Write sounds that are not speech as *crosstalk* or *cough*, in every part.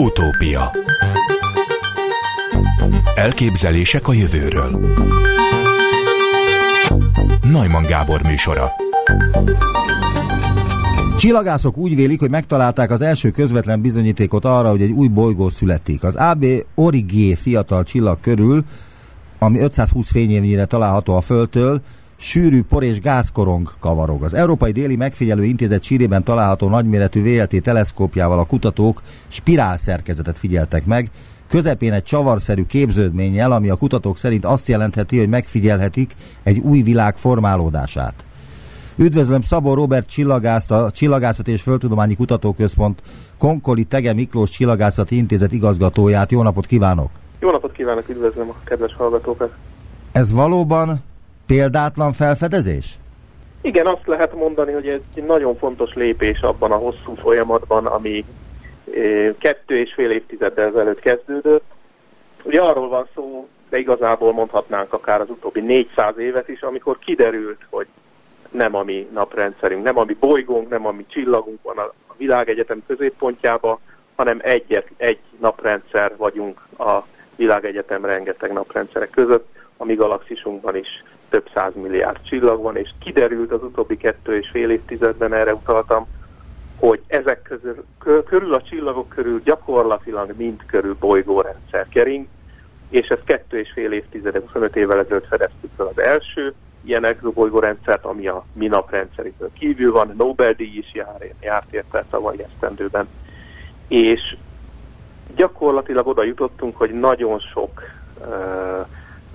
Utópia. Elképzelések a jövőről. Najman Gábor műsora. Csillagászok úgy vélik, hogy megtalálták az első közvetlen bizonyítékot arra, hogy egy új bolygó születik. Az AB Origé fiatal csillag körül, ami 520 fényévnyire található a Földtől, sűrű por és gázkorong kavarog. Az Európai Déli Megfigyelő Intézet sírében található nagyméretű VLT teleszkópjával a kutatók spirál szerkezetet figyeltek meg, közepén egy csavarszerű képződménnyel, ami a kutatók szerint azt jelentheti, hogy megfigyelhetik egy új világ formálódását. Üdvözlöm Szabó Robert Csillagászt, a Csillagászat és Földtudományi Kutatóközpont Konkoli Tege Miklós Csillagászati Intézet igazgatóját. Jó napot kívánok! Jó napot kívánok, üdvözlöm a kedves hallgatókat! Ez valóban példátlan felfedezés? Igen, azt lehet mondani, hogy ez egy nagyon fontos lépés abban a hosszú folyamatban, ami kettő és fél évtizeddel ezelőtt kezdődött. Ugye arról van szó, de igazából mondhatnánk akár az utóbbi 400 évet is, amikor kiderült, hogy nem a mi naprendszerünk, nem a mi bolygónk, nem a mi csillagunk van a világegyetem középpontjába, hanem egy, egy naprendszer vagyunk a világegyetem rengeteg naprendszerek között, a mi galaxisunkban is több száz milliárd csillag van, és kiderült az utóbbi kettő és fél évtizedben, erre utaltam, hogy ezek közül, körül a csillagok körül gyakorlatilag mind körül bolygórendszer kering, és ezt kettő és fél évtizede, 25 évvel ezelőtt fedeztük fel az első ilyen exobolygórendszert, ami a mi naprendszerükön kívül van, Nobel-díj is jár, járt érte tavaly esztendőben. És gyakorlatilag oda jutottunk, hogy nagyon sok uh,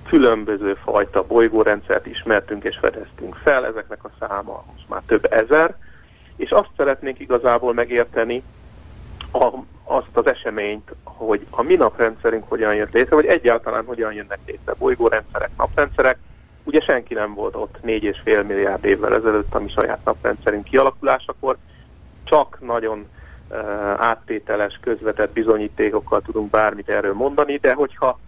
különböző fajta bolygórendszert ismertünk és fedeztünk fel, ezeknek a száma most már több ezer, és azt szeretnénk igazából megérteni, a, azt az eseményt, hogy a mi naprendszerünk hogyan jött létre, vagy egyáltalán hogyan jönnek létre bolygórendszerek, naprendszerek. Ugye senki nem volt ott 4,5 milliárd évvel ezelőtt a mi saját naprendszerünk kialakulásakor, csak nagyon uh, áttételes, közvetett bizonyítékokkal tudunk bármit erről mondani, de hogyha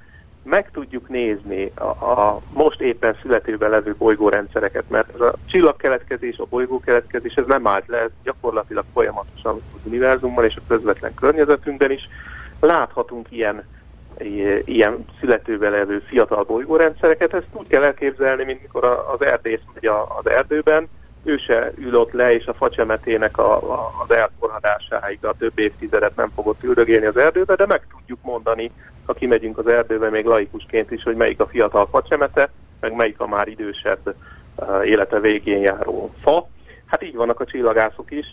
meg tudjuk nézni a, a most éppen születőben levő bolygórendszereket, mert ez a csillagkeletkezés, a bolygókeletkezés, ez nem állt le, ez gyakorlatilag folyamatosan az univerzumban és a közvetlen környezetünkben is. Láthatunk ilyen, ilyen születőben levő fiatal bolygórendszereket, ezt úgy kell elképzelni, mint mikor az erdész megy az erdőben, ő se ül ott le, és a facsemetének a, a, az elforhadásáig a több évtizedet nem fogott üldögélni az erdőbe, de meg tudjuk mondani, ha kimegyünk az erdőbe még laikusként is, hogy melyik a fiatal facsemete, meg melyik a már idősebb uh, élete végén járó fa. Hát így vannak a csillagászok is.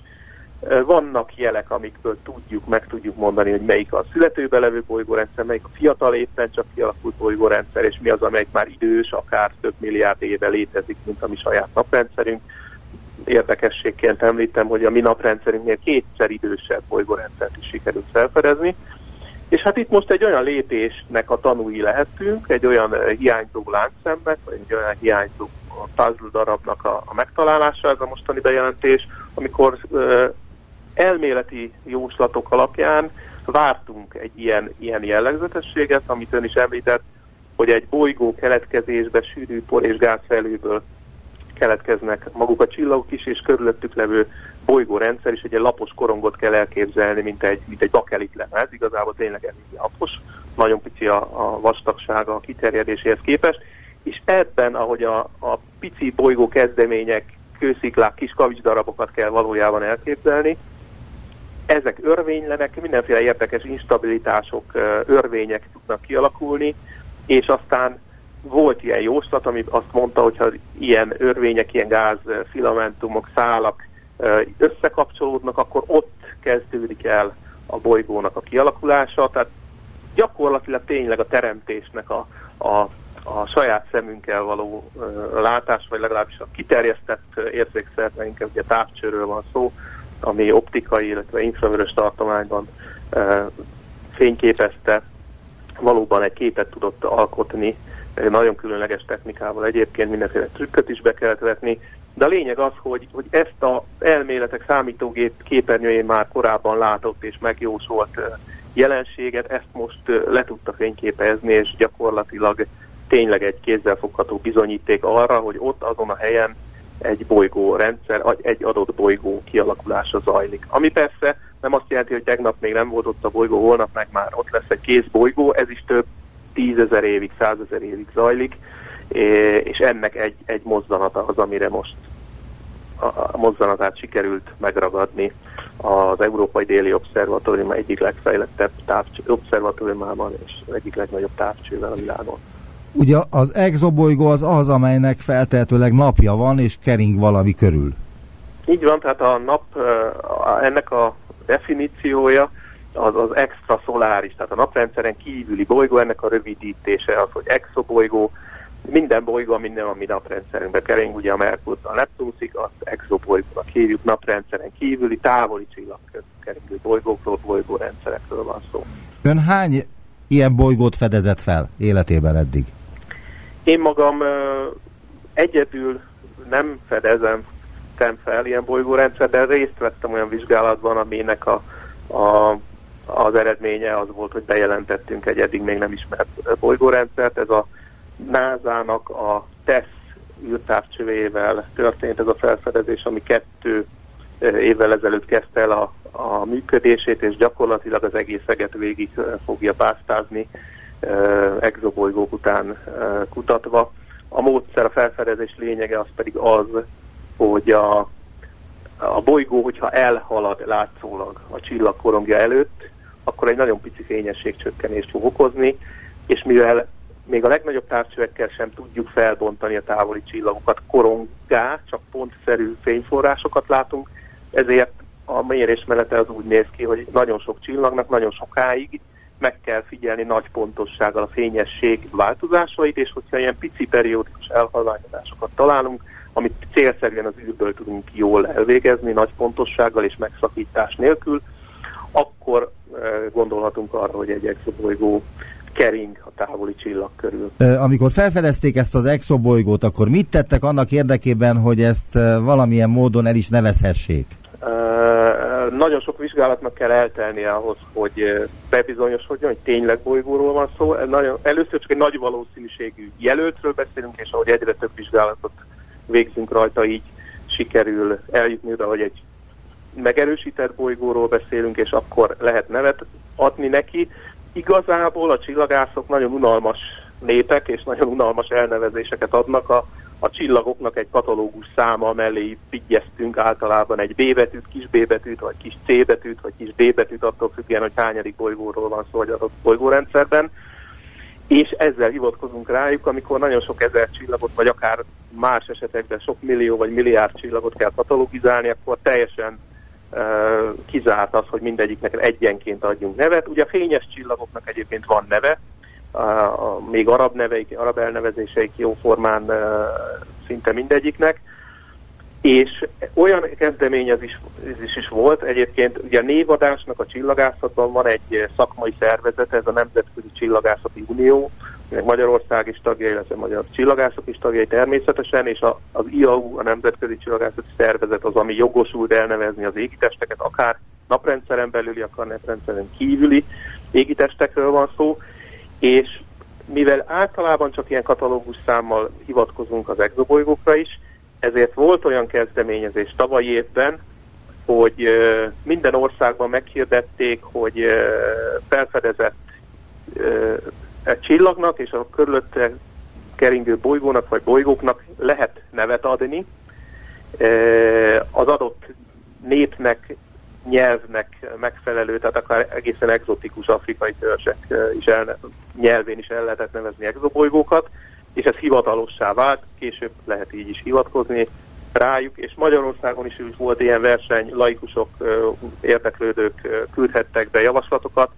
Uh, vannak jelek, amikből tudjuk, meg tudjuk mondani, hogy melyik a születőbe levő bolygórendszer, melyik a fiatal éppen csak kialakult bolygórendszer, és mi az, amelyik már idős, akár több milliárd éve létezik, mint a mi saját naprendszerünk érdekességként említem, hogy a mi naprendszerünknél kétszer idősebb bolygórendszert is sikerült felfedezni. És hát itt most egy olyan lépésnek a tanúi lehetünk, egy olyan eh, hiányzó láncszemnek, vagy egy olyan hiányzó puzzle darabnak a, a megtalálása, ez a mostani bejelentés, amikor uh, elméleti jóslatok alapján vártunk egy ilyen, ilyen jellegzetességet, amit ön is említett, hogy egy bolygó keletkezésbe sűrű por és gázfelőből keletkeznek maguk a csillagok is, és körülöttük levő bolygórendszer is egy, egy lapos korongot kell elképzelni, mint egy, mint egy bakelit lemez, igazából tényleg elég lapos, nagyon pici a, a vastagsága a kiterjedéséhez képest, és ebben, ahogy a, a pici bolygó kezdemények, kősziklák, kis kavicsdarabokat kell valójában elképzelni, ezek örvénylenek, mindenféle érdekes instabilitások, örvények tudnak kialakulni, és aztán volt ilyen jóslat, ami azt mondta, hogy ha ilyen örvények, ilyen gáz, filamentumok, szálak összekapcsolódnak, akkor ott kezdődik el a bolygónak a kialakulása, tehát gyakorlatilag tényleg a teremtésnek a, a, a saját szemünkkel való látás, vagy legalábbis a kiterjesztett érzékszerveinkkel, ugye távcsőről van szó, ami optikai, illetve infravörös tartományban uh, fényképezte, valóban egy képet tudott alkotni nagyon különleges technikával egyébként mindenféle trükköt is be kellett vetni, de a lényeg az, hogy, hogy ezt az elméletek számítógép képernyőjén már korábban látott és megjósolt jelenséget, ezt most le tudta fényképezni, és gyakorlatilag tényleg egy kézzelfogható bizonyíték arra, hogy ott azon a helyen egy bolygó rendszer, egy adott bolygó kialakulása zajlik. Ami persze nem azt jelenti, hogy tegnap még nem volt ott a bolygó, holnap meg már ott lesz egy kész bolygó, ez is több tízezer évig, százezer évig zajlik, és ennek egy, egy mozzanata az, amire most a mozzanatát sikerült megragadni az Európai Déli Obszervatórium egyik legfejlettebb obszervatóriumában és egyik legnagyobb távcsővel a világon. Ugye az exobolygó az az, amelynek feltehetőleg napja van és kering valami körül. Így van, tehát a nap, ennek a definíciója az, az extraszoláris, tehát a naprendszeren kívüli bolygó, ennek a rövidítése az, hogy exobolygó, minden bolygó, minden, ami naprendszerünkbe kering, ugye a Merkur, a Neptunusig, azt exobolygónak hívjuk, naprendszeren kívüli, távoli csillagkeringő bolygókról, bolygórendszerekről van szó. Ön hány ilyen bolygót fedezett fel életében eddig? Én magam uh, egyedül nem fedezem fel ilyen bolygórendszer, de részt vettem olyan vizsgálatban, aminek a, a, az eredménye az volt, hogy bejelentettünk egy eddig még nem ismert bolygórendszert. Ez a NASA-nak a TESS űrtávcsövével történt ez a felfedezés, ami kettő évvel ezelőtt kezdte el a, a működését, és gyakorlatilag az egész eget végig fogja pásztázni exobolygók után kutatva. A módszer, a felfedezés lényege az pedig az, hogy a, a bolygó, hogyha elhalad látszólag a csillag korongja előtt, akkor egy nagyon pici fényességcsökkenést fog okozni, és mivel még a legnagyobb távcsövekkel sem tudjuk felbontani a távoli csillagokat, korongá, csak pontszerű fényforrásokat látunk, ezért a mérésmenete az úgy néz ki, hogy nagyon sok csillagnak nagyon sokáig meg kell figyelni nagy pontossággal a fényesség változásait, és hogyha ilyen pici periódikus elhalványozásokat találunk, amit célszerűen az űrből tudunk jól elvégezni, nagy pontossággal és megszakítás nélkül, akkor gondolhatunk arra, hogy egy exobolygó kering a távoli csillag körül. Amikor felfedezték ezt az exobolygót, akkor mit tettek annak érdekében, hogy ezt valamilyen módon el is nevezhessék? nagyon sok vizsgálatnak kell eltelnie ahhoz, hogy bebizonyosodjon, hogy tényleg bolygóról van szó. Először csak egy nagy valószínűségű jelöltről beszélünk, és ahogy egyre több vizsgálatot végzünk rajta, így sikerül eljutni oda, hogy egy megerősített bolygóról beszélünk, és akkor lehet nevet adni neki. Igazából a csillagászok nagyon unalmas népek, és nagyon unalmas elnevezéseket adnak. A, a csillagoknak egy katalógus száma mellé figyeztünk általában egy B betűt, kis B betűt, vagy kis C betűt, vagy kis D betűt, attól függően, hogy hányadik bolygóról van szó, vagy adott bolygórendszerben és ezzel hivatkozunk rájuk, amikor nagyon sok ezer csillagot, vagy akár más esetekben sok millió vagy milliárd csillagot kell katalogizálni, akkor teljesen kizárt az, hogy mindegyiknek egyenként adjunk nevet. Ugye a fényes csillagoknak egyébként van neve, még arab neveik, arab elnevezéseik jóformán uh, szinte mindegyiknek, és olyan kezdeményezés is, is volt, egyébként ugye a névadásnak a csillagászatban van egy szakmai szervezet, ez a Nemzetközi Csillagászati Unió, Magyarország is tagja, illetve magyar csillagászok is tagjai természetesen, és a, az IAU, a Nemzetközi Csillagászati Szervezet az, ami jogosult elnevezni az égitesteket, akár naprendszeren belüli, akár naprendszeren kívüli égitestekről van szó, és mivel általában csak ilyen katalógus számmal hivatkozunk az exobolygókra is, ezért volt olyan kezdeményezés tavalyi évben, hogy minden országban meghirdették, hogy felfedezett csillagnak és a körülötte keringő bolygónak vagy bolygóknak lehet nevet adni. Az adott népnek, nyelvnek megfelelő, tehát akár egészen exotikus afrikai törzsek is el, nyelvén is el lehetett nevezni exobolygókat és ez hivatalossá vált, később lehet így is hivatkozni rájuk, és Magyarországon is volt ilyen verseny, laikusok, érdeklődők küldhettek be javaslatokat,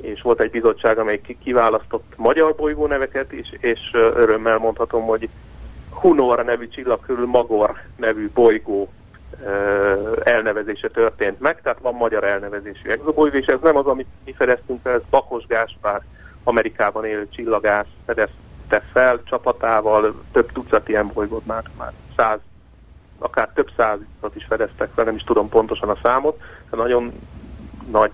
és volt egy bizottság, amely kiválasztott magyar bolygó neveket is, és örömmel mondhatom, hogy Hunor nevű csillag körül Magor nevű bolygó elnevezése történt meg, tehát van magyar elnevezésű exobolygó, és ez nem az, amit mi fedeztünk fel, ez Bakos Gáspár, Amerikában élő csillagász fedezte fel csapatával, több tucat ilyen bolygót már, már száz, akár több százat is fedeztek fel, nem is tudom pontosan a számot, de nagyon nagy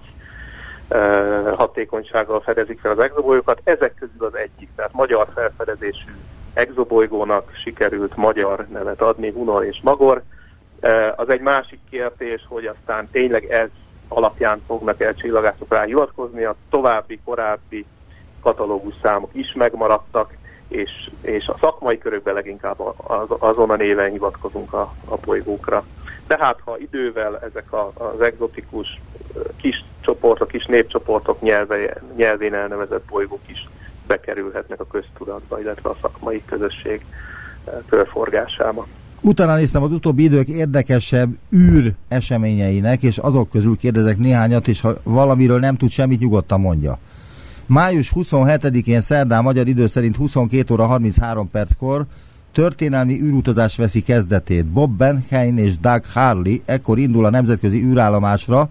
hatékonysággal fedezik fel az exobolygókat. Ezek közül az egyik, tehát magyar felfedezésű exobolygónak sikerült magyar nevet adni, Hunor és Magor. Az egy másik kérdés, hogy aztán tényleg ez alapján fognak el csillagászok rá hivatkozni, a további, korábbi katalógus számok is megmaradtak, és, és a szakmai körökben leginkább az, azon a néven hivatkozunk a, a bolygókra. Tehát ha idővel ezek a, az egzotikus kis csoportok, kis népcsoportok nyelve, nyelvén elnevezett bolygók is bekerülhetnek a köztudatba, illetve a szakmai közösség körforgásába. Utána néztem az utóbbi idők érdekesebb űr eseményeinek, és azok közül kérdezek néhányat, és ha valamiről nem tud semmit, nyugodtan mondja. Május 27-én szerdán magyar idő szerint 22 óra 33 perckor történelmi űrutazás veszi kezdetét. Bob Benheim és Doug Harley ekkor indul a nemzetközi űrállomásra,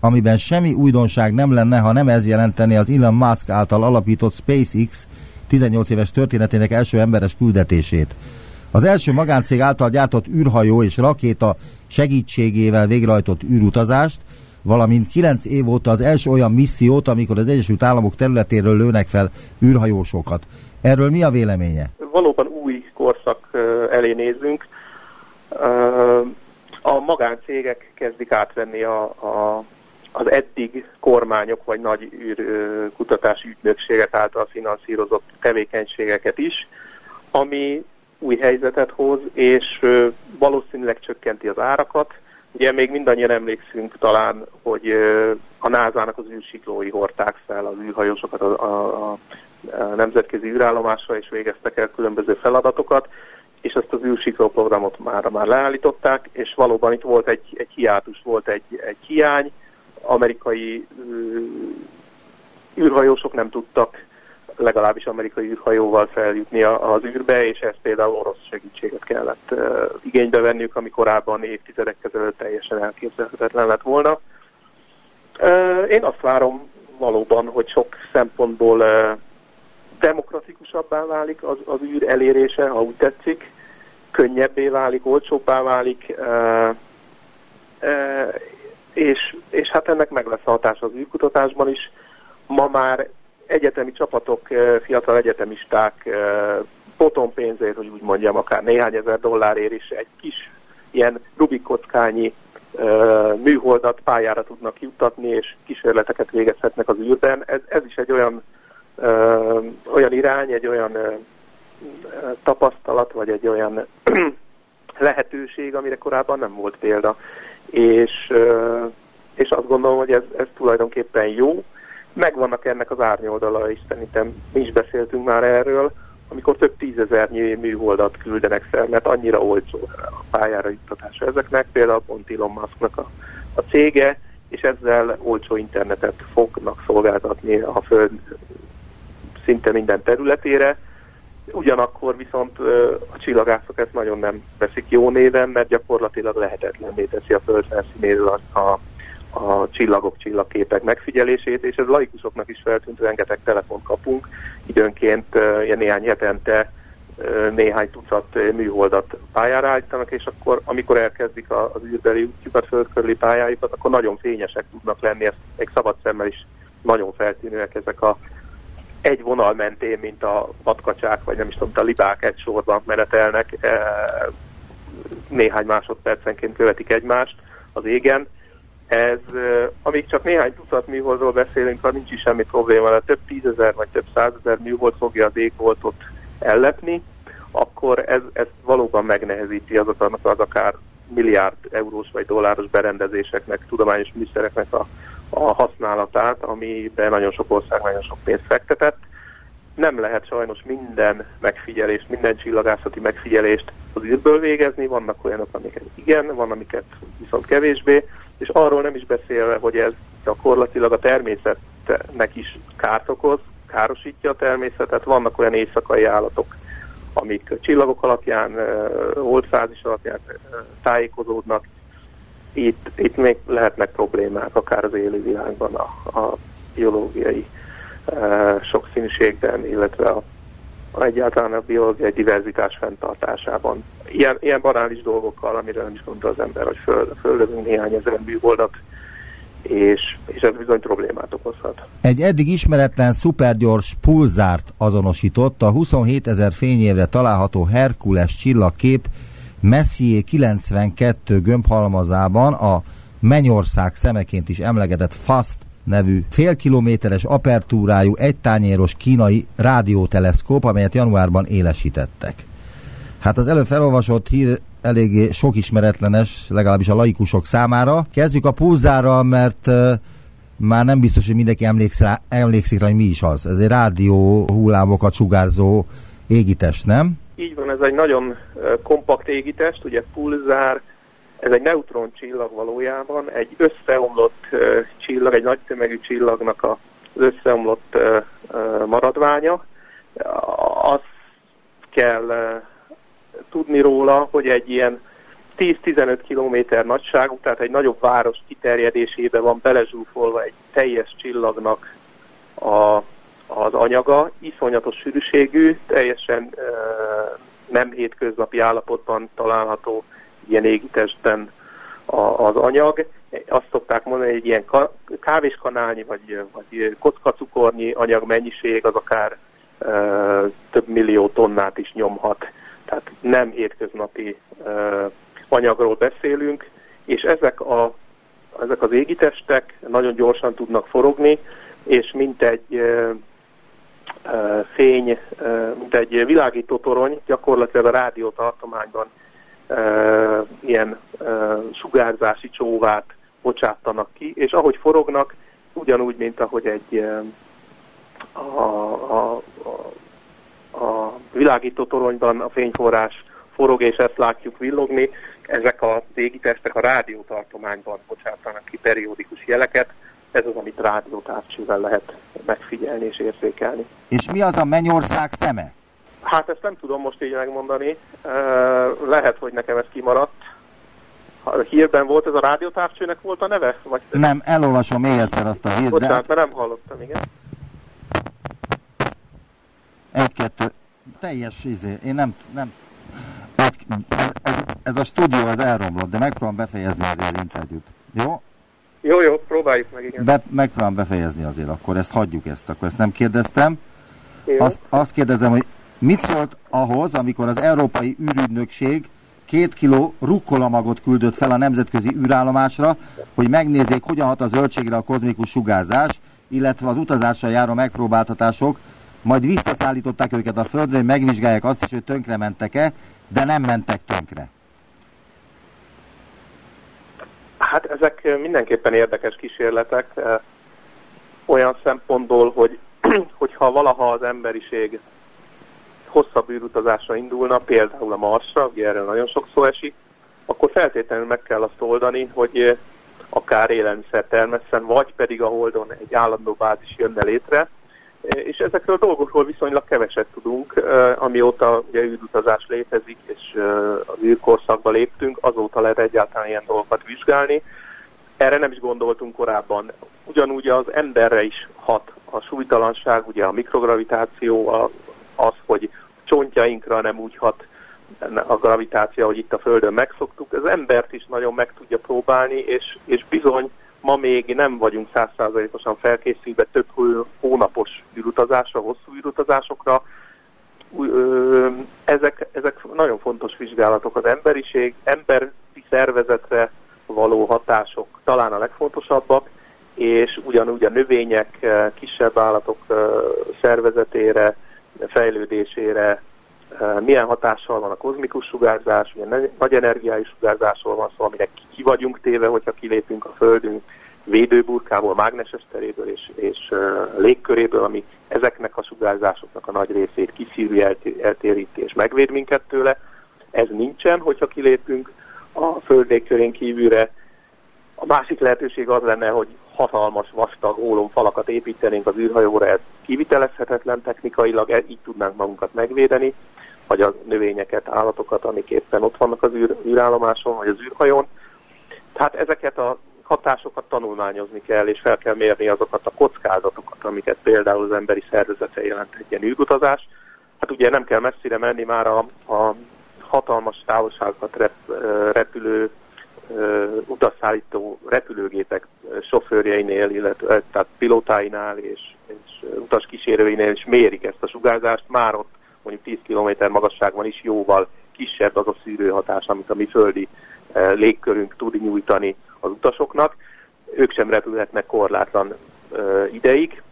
amiben semmi újdonság nem lenne, ha nem ez jelenteni az Elon Musk által alapított SpaceX 18 éves történetének első emberes küldetését. Az első magáncég által gyártott űrhajó és rakéta segítségével végrehajtott űrutazást, valamint 9 év óta az első olyan missziót, amikor az Egyesült Államok területéről lőnek fel űrhajósokat. Erről mi a véleménye? Valóban korszak elé nézünk. A magáncégek kezdik átvenni a, a, az eddig kormányok vagy nagy űrkutatási ügynökségek által finanszírozott tevékenységeket is, ami új helyzetet hoz, és valószínűleg csökkenti az árakat. Ugye még mindannyian emlékszünk talán, hogy a NASA-nak az űrsiklói hordták fel az űrhajósokat a, a, a nemzetközi űrállomásra, és végeztek el különböző feladatokat, és ezt az űrsikló programot már, már leállították, és valóban itt volt egy, egy hiátus, volt egy, egy hiány, amerikai űrhajósok nem tudtak legalábbis amerikai űrhajóval feljutni az űrbe, és ezt például orosz segítséget kellett uh, igénybe venniük, ami korábban évtizedek ezelőtt teljesen elképzelhetetlen lett volna. Uh, én azt várom valóban, hogy sok szempontból uh, demokratikusabbá válik az, az űr elérése, ha úgy tetszik, könnyebbé válik, olcsóbbá válik, uh, uh, és, és hát ennek meg lesz hatás az űrkutatásban is. Ma már egyetemi csapatok, fiatal egyetemisták potom pénzért, hogy úgy mondjam, akár néhány ezer dollárért is egy kis ilyen Rubik kockányi műholdat pályára tudnak juttatni, és kísérleteket végezhetnek az űrben. Ez, ez is egy olyan, ö, olyan irány, egy olyan tapasztalat, vagy egy olyan *clears throat* lehetőség, amire korábban nem volt példa. És, és azt gondolom, hogy ez, ez tulajdonképpen jó, megvannak ennek az árnyoldala is, szerintem mi is beszéltünk már erről, amikor több tízezernyi műholdat küldenek fel, mert annyira olcsó a pályára juttatása ezeknek, például pont Elon Musknak a, a cége, és ezzel olcsó internetet fognak szolgáltatni a Föld szinte minden területére. Ugyanakkor viszont a csillagászok ezt nagyon nem veszik jó néven, mert gyakorlatilag lehetetlenné teszi a Föld felszínéről a, a a csillagok, csillagképek megfigyelését, és ez laikusoknak is feltűnt, rengeteg telefon kapunk, időnként ilyen néhány hetente néhány tucat műholdat pályára állítanak, és akkor, amikor elkezdik az űrbeli útjukat, földkörüli pályájukat, akkor nagyon fényesek tudnak lenni, ezt egy szabad szemmel is nagyon feltűnőek ezek a egy vonal mentén, mint a vadkacsák, vagy nem is tudom, a libák egy sorban menetelnek, néhány másodpercenként követik egymást az égen, ez, amíg csak néhány tucat műholdról beszélünk, ha nincs is semmi probléma, de több tízezer vagy több százezer műhold fogja az égboltot ellepni, akkor ez, ez valóban megnehezíti azoknak az akár milliárd eurós vagy dolláros berendezéseknek, tudományos műszereknek a, a használatát, amiben nagyon sok ország nagyon sok pénzt fektetett. Nem lehet sajnos minden megfigyelést, minden csillagászati megfigyelést az űrből végezni, vannak olyanok, amiket igen, van amiket viszont kevésbé, és arról nem is beszélve, hogy ez gyakorlatilag a természetnek is kárt okoz, károsítja a természetet, vannak olyan éjszakai állatok, amik csillagok alapján, holdfázis alapján tájékozódnak, itt, itt még lehetnek problémák, akár az élővilágban, a, a biológiai sokszínűségben, illetve a, a egyáltalán a biológiai diverzitás fenntartásában ilyen, ilyen banális dolgokkal, amire nem is gondol az ember, hogy föl, föllövünk néhány ezer műholdat, és, és ez bizony problémát okozhat. Egy eddig ismeretlen szupergyors pulzárt azonosított a 27 ezer fényévre található Herkules csillagkép Messier 92 gömbhalmazában a Mennyország szemeként is emlegetett FAST nevű félkilométeres apertúrájú, egytányéros kínai rádióteleszkóp, amelyet januárban élesítettek. Hát az előbb felolvasott hír eléggé sok ismeretlenes, legalábbis a laikusok számára. Kezdjük a pulzárral, mert már nem biztos, hogy mindenki emlékszik rá, emlékszik rá, hogy mi is az. Ez egy rádió hullámokat sugárzó égitest, nem? Így van, ez egy nagyon kompakt égitest, ugye pulzár, ez egy neutron csillag valójában, egy összeomlott csillag, egy nagy tömegű csillagnak az összeomlott maradványa. Azt kell tudni róla, hogy egy ilyen 10-15 kilométer nagyságú, tehát egy nagyobb város kiterjedésébe van belezsúfolva egy teljes csillagnak a, az anyaga, iszonyatos sűrűségű, teljesen uh, nem hétköznapi állapotban található ilyen égitestben a, az anyag. Azt szokták mondani, hogy ilyen kávéskanálnyi vagy, vagy kockacukornyi anyag mennyiség az akár e, több millió tonnát is nyomhat. Tehát nem hétköznapi e, anyagról beszélünk, és ezek, a, ezek az égitestek nagyon gyorsan tudnak forogni, és mint egy e, fény, mint egy világító torony, gyakorlatilag a rádiótartományban uh, ilyen sugárzási csóvát bocsátanak ki, és ahogy forognak, ugyanúgy, mint ahogy egy a, a, a, a világító toronyban a fényforrás forog, és ezt látjuk villogni, ezek a égitestek a rádiótartományban bocsátanak ki periódikus jeleket, ez az, amit rádiótávcsővel lehet megfigyelni és érzékelni. És mi az a mennyország szeme? Hát ezt nem tudom most így megmondani. Lehet, hogy nekem ez kimaradt. Hírben volt ez a rádiótávcsőnek volt a neve? Vagy nem, elolvasom még egyszer azt a hírt. Bocsánat, de... mert nem hallottam, igen. Egy-kettő. Teljes izé. Én nem... nem egy, ez, ez, ez, a stúdió az elromlott, de megpróbálom befejezni azért az interjút. Jó? Jó, jó, próbáljuk meg, igen. Be, megpróbálom befejezni azért, akkor ezt hagyjuk ezt, akkor ezt nem kérdeztem. Azt, azt kérdezem, hogy Mit szólt ahhoz, amikor az Európai űrügynökség két kiló rukkolamagot küldött fel a nemzetközi űrállomásra, hogy megnézzék, hogyan hat a zöldségre a kozmikus sugárzás, illetve az utazással járó megpróbáltatások, majd visszaszállították őket a Földre, hogy megvizsgálják azt is, hogy tönkre mentek-e, de nem mentek tönkre. Hát ezek mindenképpen érdekes kísérletek, olyan szempontból, hogy *clears throat* hogyha valaha az emberiség hosszabb űrutazásra indulna, például a Marsra, ugye erről nagyon sok szó esik, akkor feltétlenül meg kell azt oldani, hogy akár élelmiszer termesszen, vagy pedig a Holdon egy állandó bázis jönne létre, és ezekről a dolgokról viszonylag keveset tudunk, amióta ugye űrutazás létezik, és az űrkorszakba léptünk, azóta lehet egyáltalán ilyen dolgokat vizsgálni. Erre nem is gondoltunk korábban. Ugyanúgy az emberre is hat a súlytalanság, ugye a mikrogravitáció, az, hogy csontjainkra nem úgy hat a gravitáció, hogy itt a Földön megszoktuk. Az embert is nagyon meg tudja próbálni, és, és bizony ma még nem vagyunk százszázalékosan felkészülve több hónapos űrutazásra, hosszú űrutazásokra. Ezek, ezek nagyon fontos vizsgálatok az emberiség, emberi szervezetre való hatások talán a legfontosabbak, és ugyanúgy a növények, kisebb állatok szervezetére, fejlődésére, milyen hatással van a kozmikus sugárzás, milyen nagy energiájú sugárzásról van szó, aminek ki vagyunk téve, hogyha kilépünk a Földünk védőburkából, mágneses teréből és, és légköréből, ami ezeknek a sugárzásoknak a nagy részét kiszívja, eltéríti és megvéd minket tőle. Ez nincsen, hogyha kilépünk a Föld légkörén kívülre. A másik lehetőség az lenne, hogy hatalmas, vastag ólomfalakat építenénk az űrhajóra, ez kivitelezhetetlen technikailag, e- így tudnánk magunkat megvédeni, vagy a növényeket, állatokat, amik éppen ott vannak az űr, űrállomáson, vagy az űrhajón. Tehát ezeket a hatásokat tanulmányozni kell, és fel kell mérni azokat a kockázatokat, amiket például az emberi szervezete jelent egy ilyen űrutazás. Hát ugye nem kell messzire menni már a, a hatalmas távolságokat rep, repülő utasszállító repülőgépek sofőrjeinél, illetve tehát pilótáinál és, és utaskísérőinél is mérik ezt a sugárzást, már ott mondjuk 10 km magasságban is jóval kisebb az a szűrőhatás, amit a mi földi légkörünk tud nyújtani az utasoknak, ők sem repülhetnek korlátlan ideig,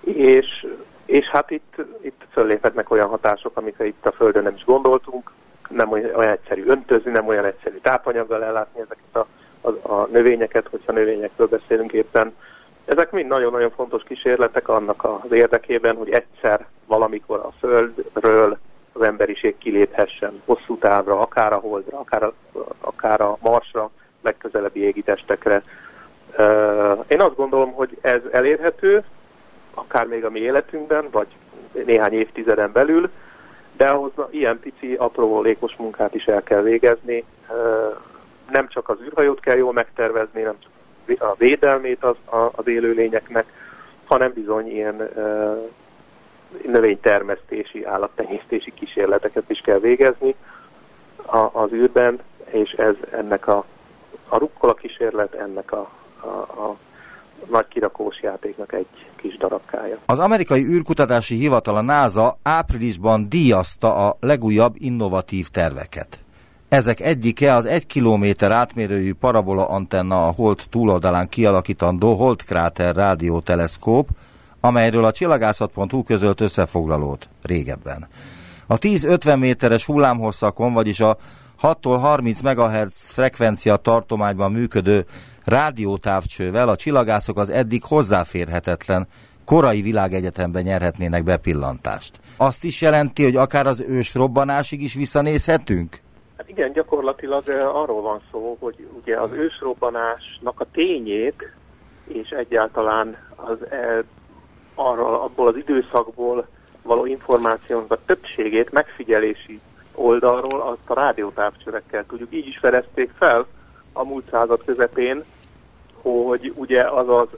és, és hát itt, itt fölléphetnek olyan hatások, amikre itt a Földön nem is gondoltunk, nem olyan, egyszerű öntözni, nem olyan egyszerű tápanyaggal ellátni ezeket a, a, a növényeket, hogyha növényekről beszélünk éppen. Ezek mind nagyon-nagyon fontos kísérletek annak az érdekében, hogy egyszer valamikor a Földről az emberiség kiléphessen hosszú távra, akár a Holdra, akár a, akár a Marsra, legközelebbi égitestekre. Én azt gondolom, hogy ez elérhető, akár még a mi életünkben, vagy néhány évtizeden belül, de ahhoz ilyen pici, apró lékos munkát is el kell végezni. Nem csak az űrhajót kell jól megtervezni, nem a védelmét az, az élőlényeknek, hanem bizony ilyen növénytermesztési, állattenyésztési kísérleteket is kell végezni az űrben, és ez ennek a, a rukkola kísérlet, ennek a, a, a nagy kirakós játéknak egy kis darabkája. Az amerikai űrkutatási hivatal, a NASA áprilisban díjazta a legújabb innovatív terveket. Ezek egyike az egy kilométer átmérőjű parabola antenna a Hold túloldalán kialakítandó Holdkráter rádióteleszkóp, amelyről a csillagászat.hu közölt összefoglalót régebben. A 10-50 méteres hullámhosszakon, vagyis a 6-tól 30 MHz frekvencia tartományban működő rádiótávcsővel a csillagászok az eddig hozzáférhetetlen korai világegyetemben nyerhetnének bepillantást. Azt is jelenti, hogy akár az ős robbanásig is visszanézhetünk? Hát igen, gyakorlatilag arról van szó, hogy ugye az ősrobbanásnak a tényét és egyáltalán az, arról, abból az időszakból való információnak a többségét megfigyelési oldalról azt a rádiótávcsövekkel tudjuk. Így is fedezték fel a múlt század közepén, hogy ugye az, az,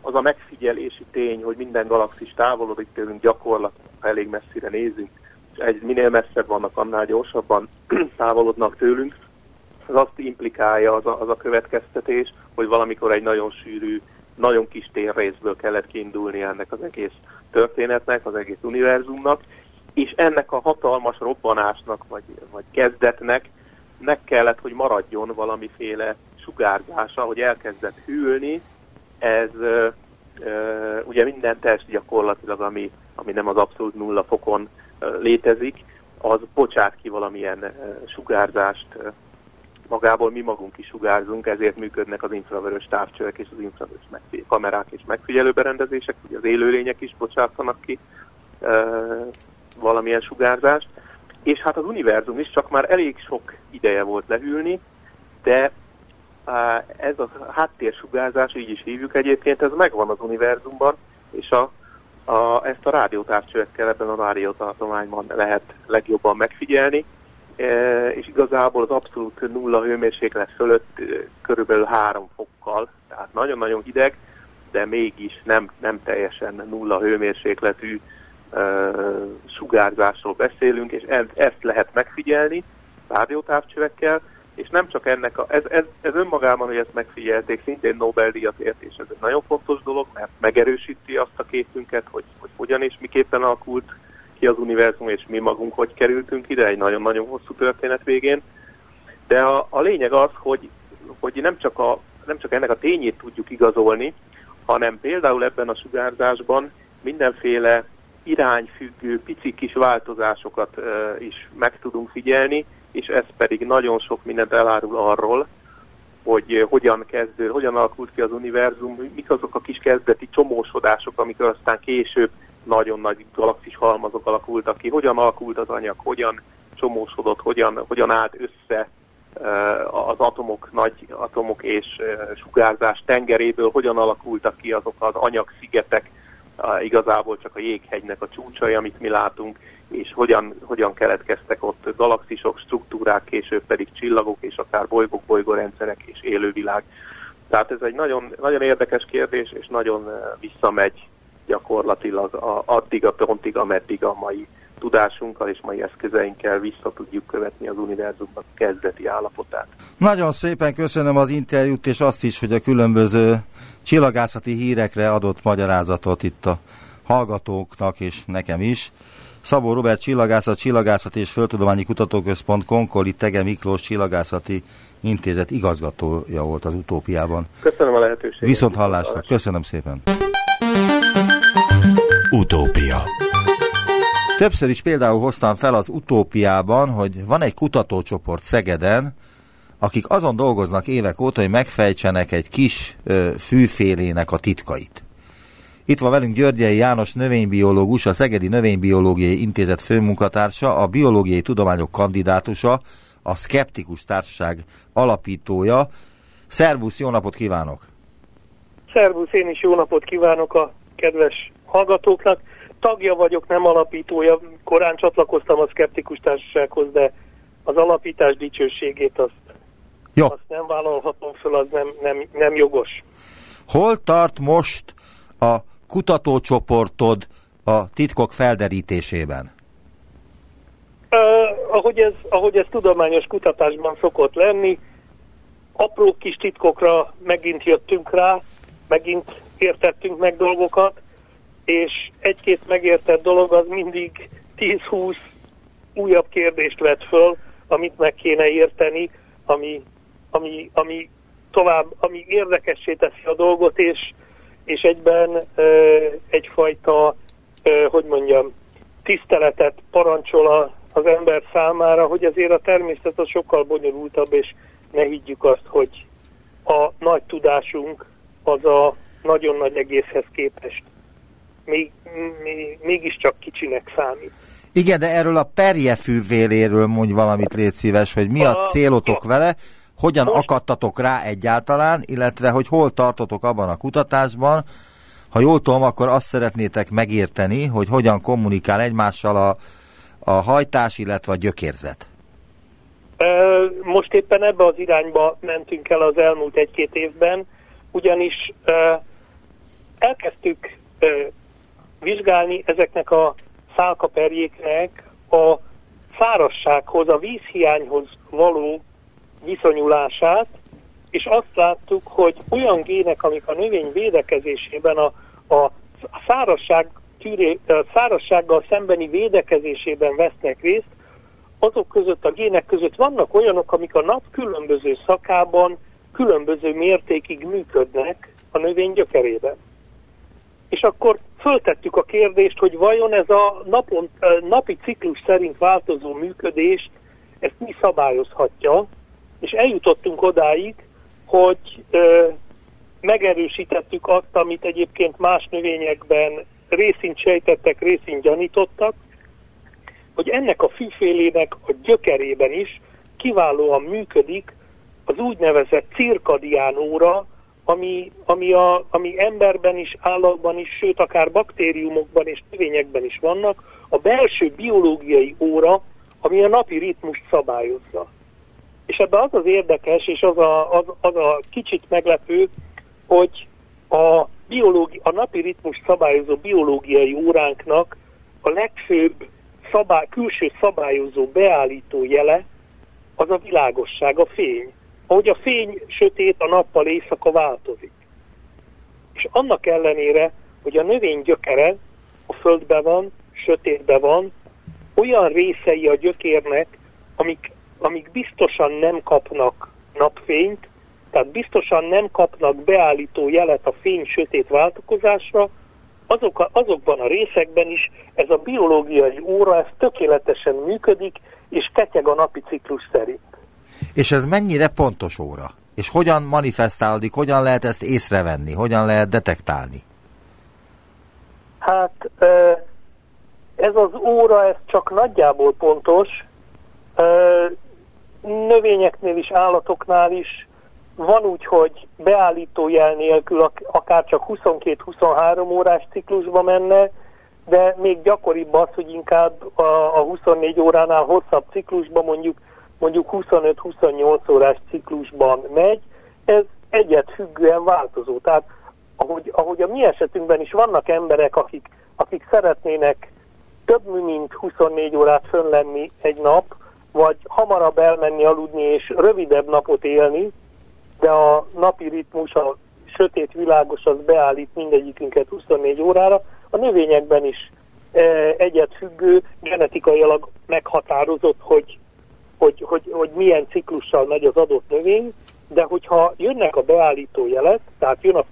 az a megfigyelési tény, hogy minden galaxis távolodik tőlünk gyakorlatilag, elég messzire nézünk, és egy, minél messzebb vannak, annál gyorsabban *clears throat* távolodnak tőlünk, az azt implikálja az a, az a következtetés, hogy valamikor egy nagyon sűrű, nagyon kis térrészből kellett kiindulni ennek az egész történetnek, az egész univerzumnak, és ennek a hatalmas robbanásnak, vagy, vagy kezdetnek meg kellett, hogy maradjon valamiféle sugárzása, hogy elkezdett hűlni, ez ugye minden test gyakorlatilag, ami, ami nem az abszolút nulla fokon létezik, az bocsát ki valamilyen sugárzást magából, mi magunk is sugárzunk, ezért működnek az infravörös távcsövek és az infravörös kamerák és megfigyelőberendezések, ugye az élőlények is bocsátanak ki ö, valamilyen sugárzást, és hát az univerzum is csak már elég sok ideje volt lehűlni, de ez a háttérsugárzás, így is hívjuk egyébként, ez megvan az univerzumban, és a, a, ezt a rádiótávcsövekkel ebben a rádiótartományban lehet legjobban megfigyelni, és igazából az abszolút nulla hőmérséklet fölött körülbelül három fokkal, tehát nagyon-nagyon hideg, de mégis nem, nem teljesen nulla hőmérsékletű sugárzásról beszélünk, és ezt lehet megfigyelni rádiótávcsövekkel, és nem csak ennek, a, ez, ez, ez önmagában, hogy ezt megfigyelték, szintén Nobel-díjat ért, és ez egy nagyon fontos dolog, mert megerősíti azt a képünket, hogy, hogy hogyan és miképpen alakult ki az univerzum, és mi magunk hogy kerültünk ide, egy nagyon-nagyon hosszú történet végén. De a, a lényeg az, hogy, hogy nem, csak a, nem csak ennek a tényét tudjuk igazolni, hanem például ebben a sugárzásban mindenféle irányfüggő, pici kis változásokat uh, is meg tudunk figyelni, és ez pedig nagyon sok mindent elárul arról, hogy eh, hogyan kezdő, hogyan alakult ki az univerzum, mik azok a kis kezdeti csomósodások, amikor aztán később nagyon nagy galaxis halmazok alakultak ki, hogyan alakult az anyag, hogyan csomósodott, hogyan, hogyan állt össze eh, az atomok, nagy atomok és eh, sugárzás tengeréből, hogyan alakultak ki azok az anyagszigetek, igazából csak a jéghegynek a csúcsai, amit mi látunk, és hogyan, hogyan keletkeztek ott galaxisok, struktúrák, később pedig csillagok, és akár bolygók, bolygórendszerek és élővilág. Tehát ez egy nagyon, nagyon érdekes kérdés, és nagyon eh, visszamegy gyakorlatilag a, addig a pontig, ameddig a mai tudásunkkal és mai eszközeinkkel vissza tudjuk követni az univerzumnak kezdeti állapotát. Nagyon szépen köszönöm az interjút, és azt is, hogy a különböző csillagászati hírekre adott magyarázatot itt a hallgatóknak és nekem is. Szabó Robert Csillagászat, Csillagászat és Földtudományi Kutatóközpont Konkoli Tege Miklós Csillagászati Intézet igazgatója volt az utópiában. Köszönöm a lehetőséget. Viszont hallásra. Köszönöm szépen. Utópia Többször is például hoztam fel az utópiában, hogy van egy kutatócsoport Szegeden, akik azon dolgoznak évek óta, hogy megfejtsenek egy kis ö, fűfélének a titkait. Itt van velünk Györgyei János növénybiológus, a Szegedi Növénybiológiai Intézet főmunkatársa, a biológiai tudományok kandidátusa, a Skeptikus Társaság alapítója. Szervusz, jó napot kívánok! Szervusz, én is jó napot kívánok a kedves hallgatóknak. Tagja vagyok, nem alapítója. Korán csatlakoztam a Skeptikus Társasághoz, de az alapítás dicsőségét azt, Jó. azt nem vállalhatom föl, az nem, nem, nem jogos. Hol tart most a kutatócsoportod a titkok felderítésében? Uh, ahogy, ez, ahogy ez tudományos kutatásban szokott lenni, apró kis titkokra megint jöttünk rá, megint értettünk meg dolgokat, és egy-két megértett dolog az mindig 10-20 újabb kérdést vet föl, amit meg kéne érteni, ami, ami, ami tovább, ami érdekessé teszi a dolgot, és, és egyben ö, egyfajta, ö, hogy mondjam, tiszteletet parancsol a, az ember számára, hogy azért a természet az sokkal bonyolultabb, és ne higgyük azt, hogy a nagy tudásunk az a nagyon nagy egészhez képest még, még, mégiscsak kicsinek számít. Igen, de erről a perjefűvéléről mondj valamit, légy szíves, hogy mi a A- célotok vele, hogyan Most- akadtatok rá egyáltalán, illetve hogy hol tartotok abban a kutatásban. Ha jól tudom, akkor azt szeretnétek megérteni, hogy hogyan kommunikál egymással a, a hajtás, illetve a gyökérzet. Most éppen ebbe az irányba mentünk el az elmúlt egy-két évben, ugyanis elkezdtük vizsgálni ezeknek a szálkaperjéknek a szárazsághoz, a vízhiányhoz való viszonyulását, és azt láttuk, hogy olyan gének, amik a növény védekezésében a, a szárazság tűré, a szárazsággal szembeni védekezésében vesznek részt, azok között, a gének között vannak olyanok, amik a nap különböző szakában különböző mértékig működnek a növény gyökerében. És akkor föltettük a kérdést, hogy vajon ez a napon, napi ciklus szerint változó működést, ezt mi szabályozhatja, és eljutottunk odáig, hogy megerősítettük azt, amit egyébként más növényekben részint sejtettek, részint gyanítottak, hogy ennek a fűfélének a gyökerében is kiválóan működik az úgynevezett cirkadián óra, ami, ami, a, ami emberben is, állatban is, sőt akár baktériumokban és növényekben is vannak, a belső biológiai óra, ami a napi ritmust szabályozza. És ebben az az érdekes, és az a, az, az a kicsit meglepő, hogy a, biológi, a napi ritmus szabályozó biológiai óránknak a legfőbb szabály, külső szabályozó beállító jele az a világosság, a fény. Ahogy a fény sötét, a nappal éjszaka változik. És annak ellenére, hogy a növény gyökere a földben van, sötétben van, olyan részei a gyökérnek, amik, amik biztosan nem kapnak napfényt, tehát biztosan nem kapnak beállító jelet a fény-sötét váltakozásra, azok a, azokban a részekben is ez a biológiai óra ez tökéletesen működik, és ketyeg a napi ciklus szerint. És ez mennyire pontos óra? És hogyan manifestálódik, hogyan lehet ezt észrevenni, hogyan lehet detektálni? Hát ez az óra, ez csak nagyjából pontos. Növényeknél is, állatoknál is van úgy, hogy beállító jel nélkül ak- akár csak 22-23 órás ciklusba menne, de még gyakoribb az, hogy inkább a, a 24 óránál hosszabb ciklusban mondjuk mondjuk 25-28 órás ciklusban megy, ez egyet függően változó. Tehát ahogy, ahogy a mi esetünkben is vannak emberek, akik, akik szeretnének több mint 24 órát fönn lenni egy nap, vagy hamarabb elmenni aludni és rövidebb napot élni, de a napi ritmus, a sötét világos az beállít mindegyikünket 24 órára. A növényekben is egyet függő, genetikailag meghatározott, hogy, hogy, hogy, hogy milyen ciklussal megy az adott növény, de hogyha jönnek a beállító jelek, tehát jön a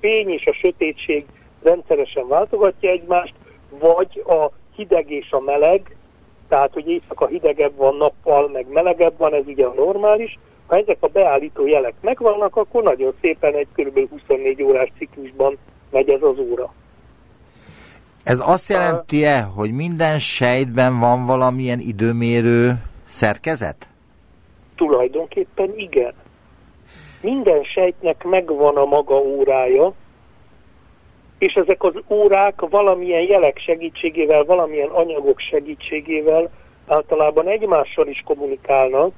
fény és a sötétség rendszeresen váltogatja egymást, vagy a hideg és a meleg, tehát hogy éjszaka hidegebb van nappal, meg melegebb van, ez ugye a normális. Ha ezek a beállító jelek megvannak, akkor nagyon szépen egy kb. 24 órás ciklusban megy ez az óra. Ez azt jelenti-e, hogy minden sejtben van valamilyen időmérő szerkezet? Tulajdonképpen igen. Minden sejtnek megvan a maga órája, és ezek az órák valamilyen jelek segítségével, valamilyen anyagok segítségével általában egymással is kommunikálnak,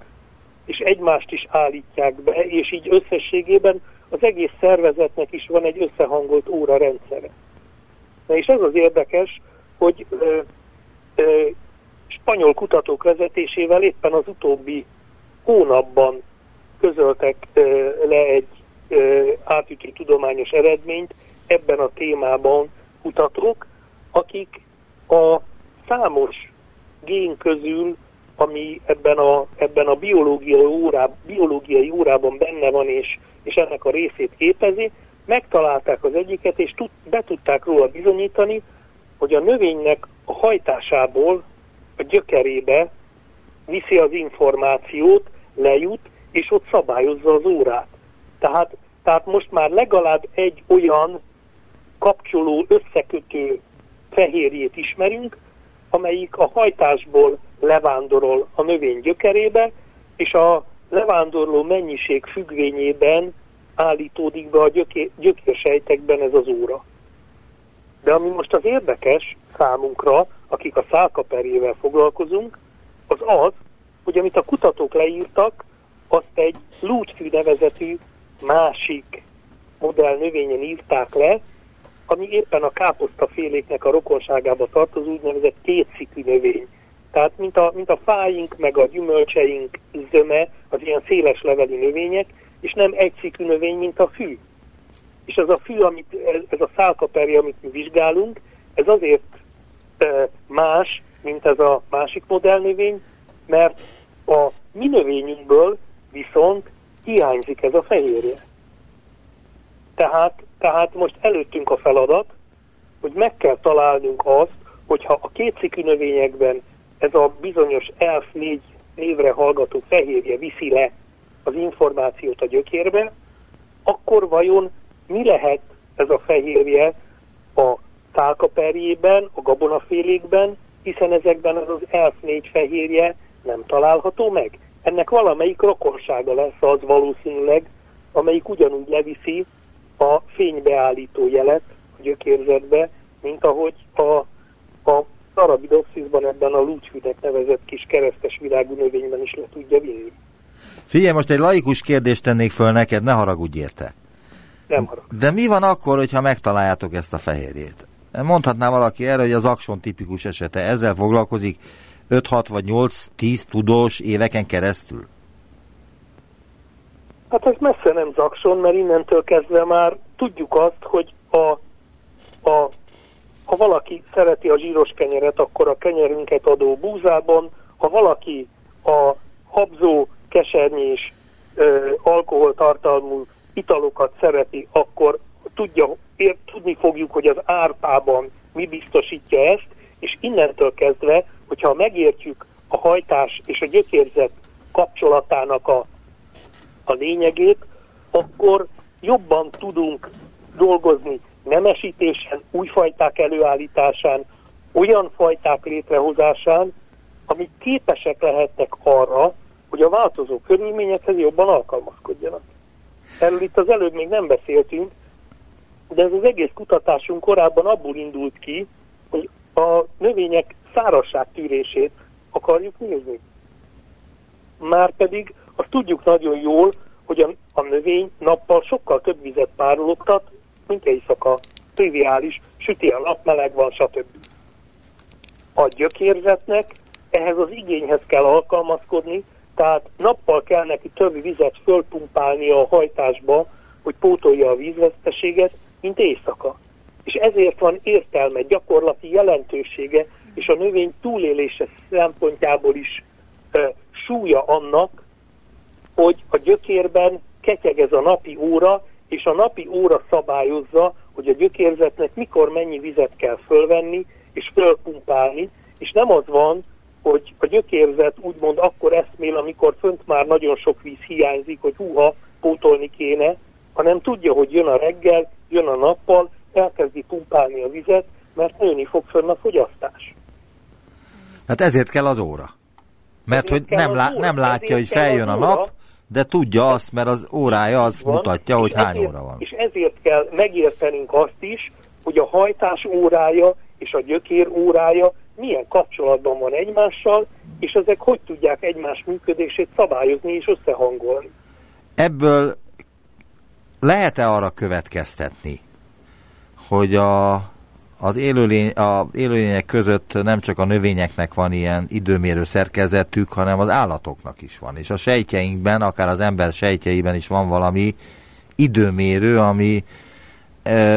és egymást is állítják be, és így összességében az egész szervezetnek is van egy összehangolt óra rendszere. Na és ez az érdekes, hogy ö, ö, spanyol kutatók vezetésével éppen az utóbbi hónapban közöltek le egy átütő tudományos eredményt ebben a témában kutatók, akik a számos gén közül, ami ebben a, ebben a biológiai, órá, biológiai órában benne van és, és ennek a részét képezi, megtalálták az egyiket, és tud, be tudták róla bizonyítani, hogy a növénynek a hajtásából a gyökerébe viszi az információt, lejut, és ott szabályozza az órát. Tehát, tehát most már legalább egy olyan kapcsoló, összekötő fehérjét ismerünk, amelyik a hajtásból levándorol a növény gyökerébe, és a levándorló mennyiség függvényében állítódik be a gyöké, gyökérsejtekben ez az óra. De ami most az érdekes számunkra, akik a szálkaperjével foglalkozunk, az az, hogy amit a kutatók leírtak, azt egy lútfű nevezetű másik modell növényen írták le, ami éppen a káposztaféléknek a rokonságába tartozó úgynevezett kétszikű növény. Tehát mint a, mint a fáink, meg a gyümölcseink zöme, az ilyen széles leveli növények, és nem egy szikű növény, mint a fű. És ez a fű, amit, ez a szálkaperje, amit mi vizsgálunk, ez azért más, mint ez a másik modellnövény, mert a mi növényünkből viszont hiányzik ez a fehérje. Tehát, tehát most előttünk a feladat, hogy meg kell találnunk azt, hogyha a kétszikű növényekben ez a bizonyos elf négy névre hallgató fehérje viszi le az információt a gyökérbe, akkor vajon mi lehet ez a fehérje a tálkaperjében, a gabonafélékben, hiszen ezekben az az elf négy fehérje nem található meg. Ennek valamelyik rokonsága lesz az valószínűleg, amelyik ugyanúgy leviszi a fénybeállító jelet a gyökérzetbe, mint ahogy a, a Arabidopsisban ebben a lúcsvidek nevezett kis keresztes virágú növényben is le tudja vinni. Figyelj, most egy laikus kérdést tennék föl neked, ne haragudj érte. Nem haragudj. De mi van akkor, hogyha megtaláljátok ezt a fehérjét? Mondhatná valaki erre, hogy az akson tipikus esete ezzel foglalkozik 5-6 vagy 8-10 tudós éveken keresztül? Hát ez messze nem zakson, mert innentől kezdve már tudjuk azt, hogy a, a, ha valaki szereti a zsíros kenyeret, akkor a kenyerünket adó búzában, ha valaki a habzó, kesernyés, alkoholtartalmú italokat szereti, akkor tudja, ér, tudni fogjuk, hogy az árpában mi biztosítja ezt, és innentől kezdve, hogyha megértjük a hajtás és a gyökérzet kapcsolatának a a lényegét, akkor jobban tudunk dolgozni nemesítésen, új fajták előállításán, olyan fajták létrehozásán, amik képesek lehetnek arra, hogy a változó körülményekhez jobban alkalmazkodjanak. Erről itt az előbb még nem beszéltünk, de ez az egész kutatásunk korábban abból indult ki, hogy a növények tűrését akarjuk nézni. Márpedig azt tudjuk nagyon jól, hogy a, a növény nappal sokkal több vizet párologtat, mint éjszaka. Triviális, süti a nap, meleg van, stb. A gyökérzetnek ehhez az igényhez kell alkalmazkodni, tehát nappal kell neki több vizet fölpumpálni a hajtásba, hogy pótolja a vízveszteséget, mint éjszaka. És ezért van értelme, gyakorlati jelentősége, és a növény túlélése szempontjából is e, súlya annak, hogy a gyökérben ketyeg ez a napi óra, és a napi óra szabályozza, hogy a gyökérzetnek mikor mennyi vizet kell fölvenni és fölpumpálni, és nem az van, hogy a gyökérzet úgymond akkor eszmél, amikor fönt már nagyon sok víz hiányzik, hogy húha, pótolni kéne, hanem tudja, hogy jön a reggel, jön a nappal, elkezdi pumpálni a vizet, mert nőni fog fönn a fogyasztás. Hát ezért kell az óra. Mert ezért hogy nem, lá, óra. nem látja, ezért hogy feljön a nap, de tudja azt, mert az órája az van, mutatja, hogy hány ezért, óra van. És ezért kell megértenünk azt is, hogy a hajtás órája és a gyökér órája milyen kapcsolatban van egymással, és ezek hogy tudják egymás működését szabályozni és összehangolni. Ebből lehet-e arra következtetni, hogy a, az élőlény, a élőlények között nem csak a növényeknek van ilyen időmérő szerkezetük, hanem az állatoknak is van. És a sejtjeinkben, akár az ember sejtjeiben is van valami időmérő, ami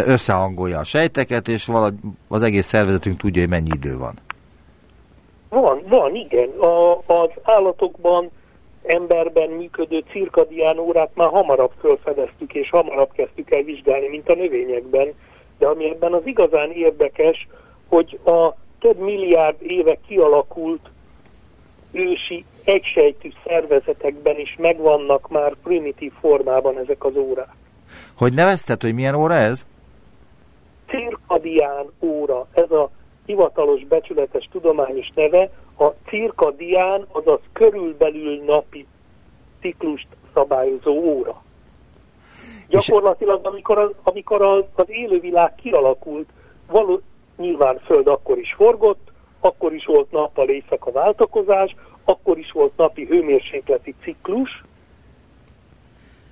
összehangolja a sejteket, és valahogy az egész szervezetünk tudja, hogy mennyi idő van. Van, van, igen. A, az állatokban, emberben működő cirkadián órát már hamarabb felfedeztük, és hamarabb kezdtük el vizsgálni, mint a növényekben. De ami ebben az igazán érdekes, hogy a több milliárd éve kialakult ősi egysejtű szervezetekben is megvannak már primitív formában ezek az órák. Hogy nevezted, hogy milyen óra ez? Cirkadián óra. Ez a hivatalos becsületes tudományos neve. A cirkadián, azaz körülbelül napi ciklust szabályozó óra. Gyakorlatilag, amikor az, amikor az, az élővilág kialakult, való, nyilván Föld akkor is forgott, akkor is volt nappal éjszaka váltakozás, akkor is volt napi hőmérsékleti ciklus,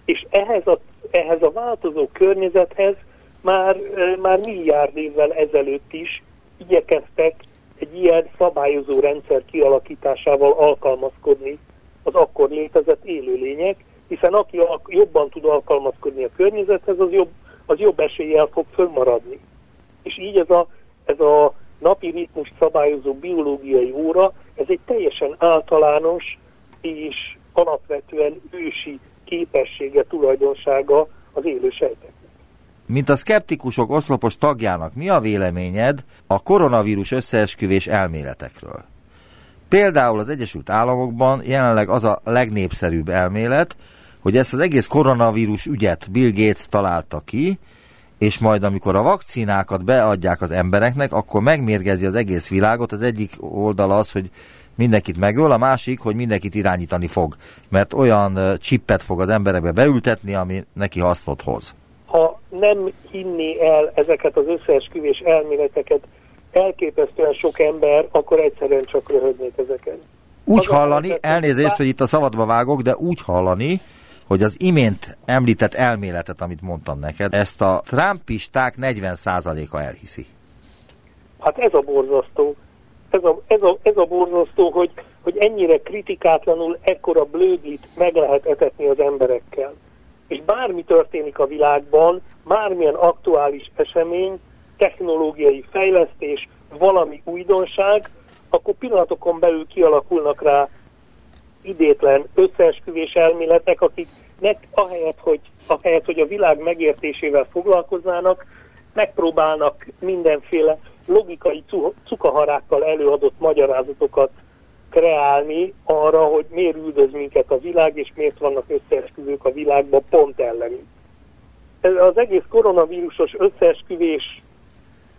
és ehhez a, ehhez a változó környezethez már, már milliárd évvel ezelőtt is igyekeztek egy ilyen szabályozó rendszer kialakításával alkalmazkodni az akkor létezett élőlények, hiszen aki jobban tud alkalmazkodni a környezethez, az jobb, az jobb eséllyel fog fönnmaradni. És így ez a, ez a napi ritmus szabályozó biológiai óra, ez egy teljesen általános és alapvetően ősi képessége, tulajdonsága az élő sejteknek. Mint a szkeptikusok oszlopos tagjának, mi a véleményed a koronavírus összeesküvés elméletekről? Például az Egyesült Államokban jelenleg az a legnépszerűbb elmélet, hogy ezt az egész koronavírus ügyet Bill Gates találta ki, és majd amikor a vakcinákat beadják az embereknek, akkor megmérgezi az egész világot. Az egyik oldal az, hogy mindenkit megöl, a másik, hogy mindenkit irányítani fog, mert olyan csippet fog az emberekbe beültetni, ami neki hasznot hoz. Ha nem hinné el ezeket az összeesküvés elméleteket elképesztően sok ember, akkor egyszerűen csak röhögnék ezeken. Úgy az hallani, elnézést, hogy itt a szabadba vágok, de úgy hallani, hogy az imént említett elméletet, amit mondtam neked, ezt a trumpisták 40%-a elhiszi. Hát ez a borzasztó. Ez a, ez a, ez a borzasztó, hogy, hogy ennyire kritikátlanul ekkora blödlit meg lehet etetni az emberekkel. És bármi történik a világban, bármilyen aktuális esemény, technológiai fejlesztés, valami újdonság, akkor pillanatokon belül kialakulnak rá idétlen összeesküvés elméletek, akiknek ahelyett, hogy, ahelyett, hogy a világ megértésével foglalkoznának, megpróbálnak mindenféle logikai cukaharákkal előadott magyarázatokat kreálni arra, hogy miért üldöz minket a világ, és miért vannak összeesküvők a világban pont ellenünk. Az egész koronavírusos összeesküvés,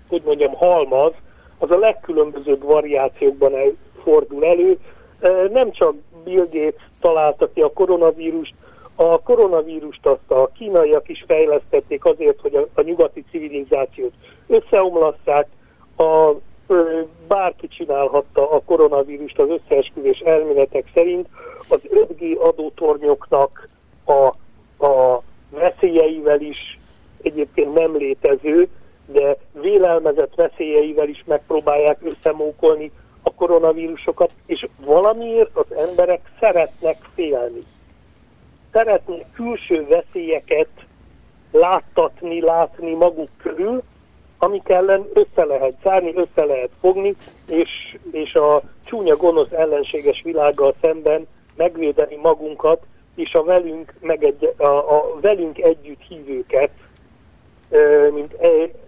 hogy mondjam, halmaz, az a legkülönbözőbb variációkban el, fordul elő. Nem csak Bill Gates találta ki a koronavírust, a koronavírust azt a kínaiak is fejlesztették azért, hogy a, a nyugati civilizációt összeomlasszák, a, bárki csinálhatta a koronavírust az összeesküvés elméletek szerint, az 5G adótornyoknak a, a veszélyeivel is egyébként nem létező, de vélelmezett veszélyeivel is megpróbálják összemókolni a koronavírusokat, és valamiért az emberek szeretnek félni. Szeretnek külső veszélyeket láttatni, látni maguk körül, amik ellen össze lehet zárni, össze lehet fogni, és, és a csúnya gonosz ellenséges világgal szemben megvédeni magunkat, és a velünk, megegy, a, a velünk együtt hívőket, mint,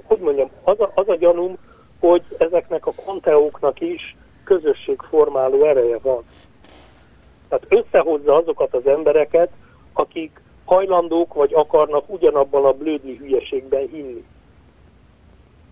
hogy mondjam, az a, az a gyanúm, hogy ezeknek a konteóknak is közösségformáló ereje van. Tehát összehozza azokat az embereket, akik hajlandók vagy akarnak ugyanabban a blödli hülyeségben hinni.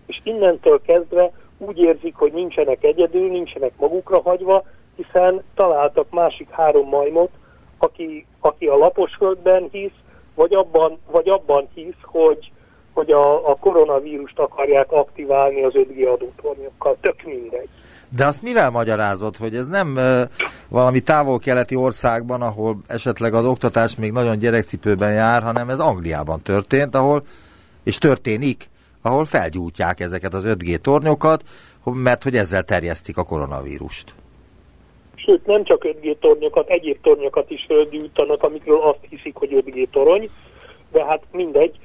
És innentől kezdve úgy érzik, hogy nincsenek egyedül, nincsenek magukra hagyva, hiszen találtak másik három majmot, aki, aki a laposföldben hisz, vagy abban, vagy abban hisz, hogy, hogy a, a koronavírust akarják aktiválni az 5G adótornyokkal. Tök mindegy. De azt mivel magyarázod, hogy ez nem uh, valami távol-keleti országban, ahol esetleg az oktatás még nagyon gyerekcipőben jár, hanem ez Angliában történt, ahol, és történik, ahol felgyújtják ezeket az 5G tornyokat, mert hogy ezzel terjesztik a koronavírust. Sőt, nem csak 5G tornyokat, egyéb tornyokat is felgyújtanak, amikről azt hiszik, hogy 5G torony, de hát mindegy,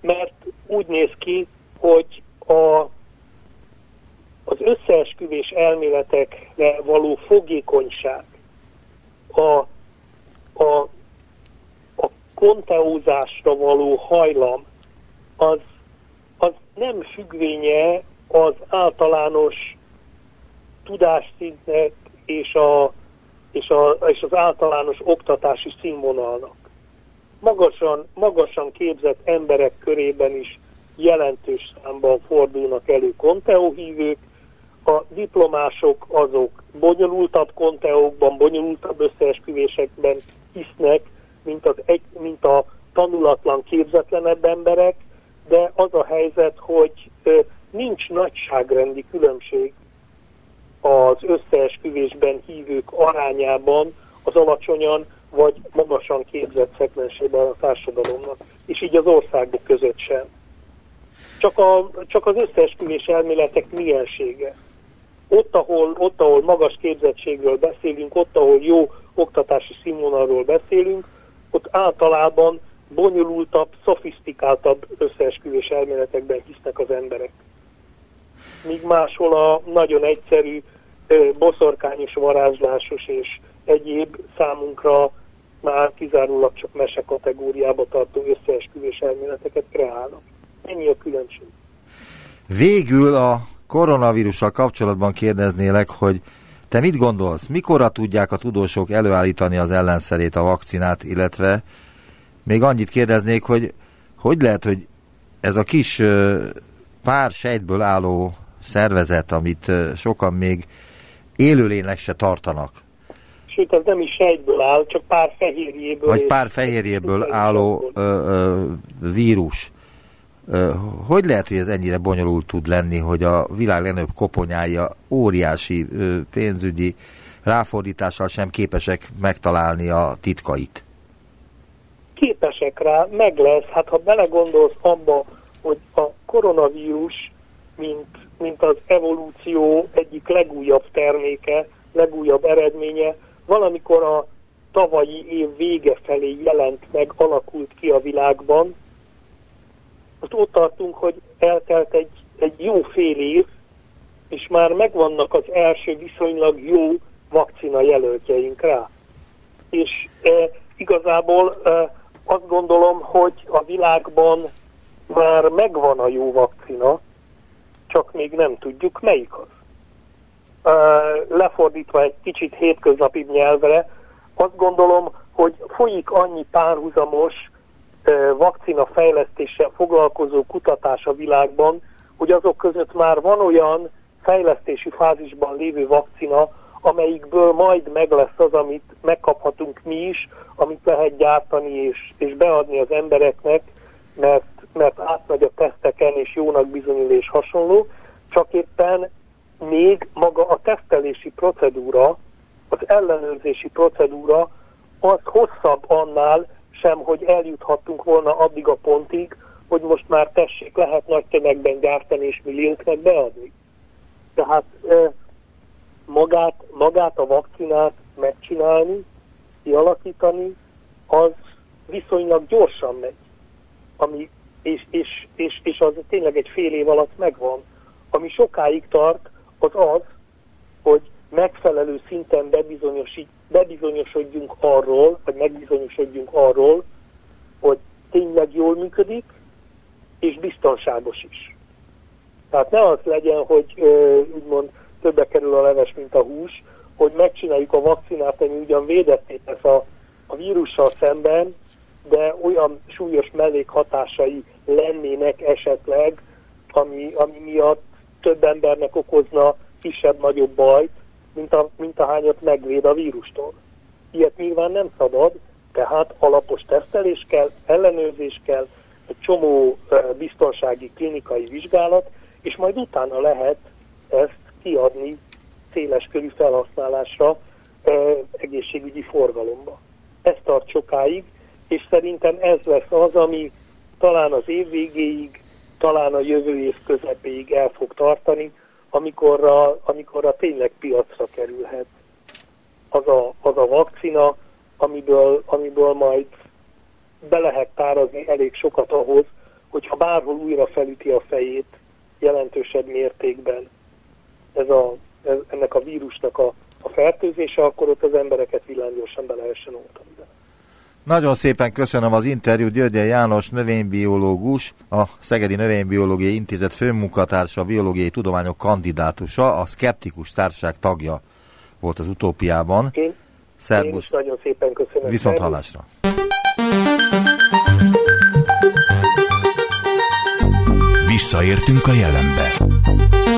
mert úgy néz ki, hogy a az összeesküvés elméletekre való fogékonyság, a, a, a konteózásra való hajlam, az, nem függvénye az általános tudásszintnek és, a, és, a, és az általános oktatási színvonalnak. Magasan, magasan képzett emberek körében is jelentős számban fordulnak elő konteóhívők, a diplomások azok bonyolultabb konteókban, bonyolultabb összeesküvésekben hisznek, mint, az egy, mint a tanulatlan, képzetlenebb emberek, de az a helyzet, hogy nincs nagyságrendi különbség az összeesküvésben hívők arányában az alacsonyan vagy magasan képzett szegmensében a társadalomnak, és így az országok között sem. Csak, a, csak az összeesküvés elméletek miensége ott ahol, ott, ahol magas képzettségről beszélünk, ott, ahol jó oktatási színvonalról beszélünk, ott általában bonyolultabb, szofisztikáltabb összeesküvés elméletekben hisznek az emberek. Míg máshol a nagyon egyszerű, boszorkányos, varázslásos és egyéb számunkra már kizárólag csak mese kategóriába tartó összeesküvés elméleteket kreálnak. Ennyi a különbség. Végül a koronavírussal kapcsolatban kérdeznélek, hogy te mit gondolsz, mikorra tudják a tudósok előállítani az ellenszerét, a vakcinát, illetve még annyit kérdeznék, hogy hogy lehet, hogy ez a kis pár sejtből álló szervezet, amit sokan még élőlénynek se tartanak. Sőt, ez nem is sejtből áll, csak pár fehérjéből. Vagy pár fehérjéből álló ö, ö, vírus. Hogy lehet, hogy ez ennyire bonyolult tud lenni, hogy a világ legnagyobb koponyája óriási pénzügyi ráfordítással sem képesek megtalálni a titkait? Képesek rá, meg lesz. Hát ha belegondolsz abba, hogy a koronavírus, mint, mint az evolúció egyik legújabb terméke, legújabb eredménye, valamikor a tavalyi év vége felé jelent meg, alakult ki a világban, most ott tartunk, hogy eltelt egy, egy jó fél év, és már megvannak az első viszonylag jó vakcina jelöltjeink rá. És e, igazából e, azt gondolom, hogy a világban már megvan a jó vakcina, csak még nem tudjuk melyik az. Lefordítva egy kicsit hétköznapi nyelvre, azt gondolom, hogy folyik annyi párhuzamos vakcina fejlesztéssel foglalkozó kutatás a világban, hogy azok között már van olyan fejlesztési fázisban lévő vakcina, amelyikből majd meg lesz az, amit megkaphatunk mi is, amit lehet gyártani és, és beadni az embereknek, mert, mert átmegy a teszteken és jónak bizonyul és hasonló, csak éppen még maga a tesztelési procedúra, az ellenőrzési procedúra az hosszabb annál, sem, hogy eljuthattunk volna addig a pontig, hogy most már tessék, lehet nagy tömegben gyártani és millióknak beadni. Tehát magát, magát a vakcinát megcsinálni, kialakítani, az viszonylag gyorsan megy. Ami és, és, és, és az tényleg egy fél év alatt megvan. Ami sokáig tart, az az, hogy megfelelő szinten bebizonyosodjunk arról, vagy megbizonyosodjunk arról, hogy tényleg jól működik, és biztonságos is. Tehát ne az legyen, hogy úgymond többe kerül a leves, mint a hús, hogy megcsináljuk a vakcinát, ami ugyan védetté tesz a, a vírussal szemben, de olyan súlyos mellékhatásai lennének esetleg, ami, ami miatt több embernek okozna kisebb-nagyobb bajt, mint, a, mint ahányat megvéd a vírustól. Ilyet nyilván nem szabad, tehát alapos tesztelés kell, ellenőrzés kell, egy csomó biztonsági klinikai vizsgálat, és majd utána lehet ezt kiadni széles körű felhasználásra egészségügyi forgalomba. Ez tart sokáig, és szerintem ez lesz az, ami talán az év végéig, talán a jövő év közepéig el fog tartani, amikorra, amikorra tényleg piacra kerülhet az a, az a vakcina, amiből, amiből majd be lehet tárazni elég sokat ahhoz, hogyha bárhol újra felüti a fejét jelentősebb mértékben ez a, ez, ennek a vírusnak a, a fertőzése, akkor ott az embereket villámgyorsan be lehessen oltani. Nagyon szépen köszönöm az interjút Györgye János növénybiológus, a Szegedi Növénybiológiai Intézet főmunkatársa, a biológiai tudományok kandidátusa, a Skeptikus Társaság tagja volt az utópiában. Én, Szerbusz. én is nagyon szépen köszönöm. Viszont hallásra. Visszaértünk a jelenbe.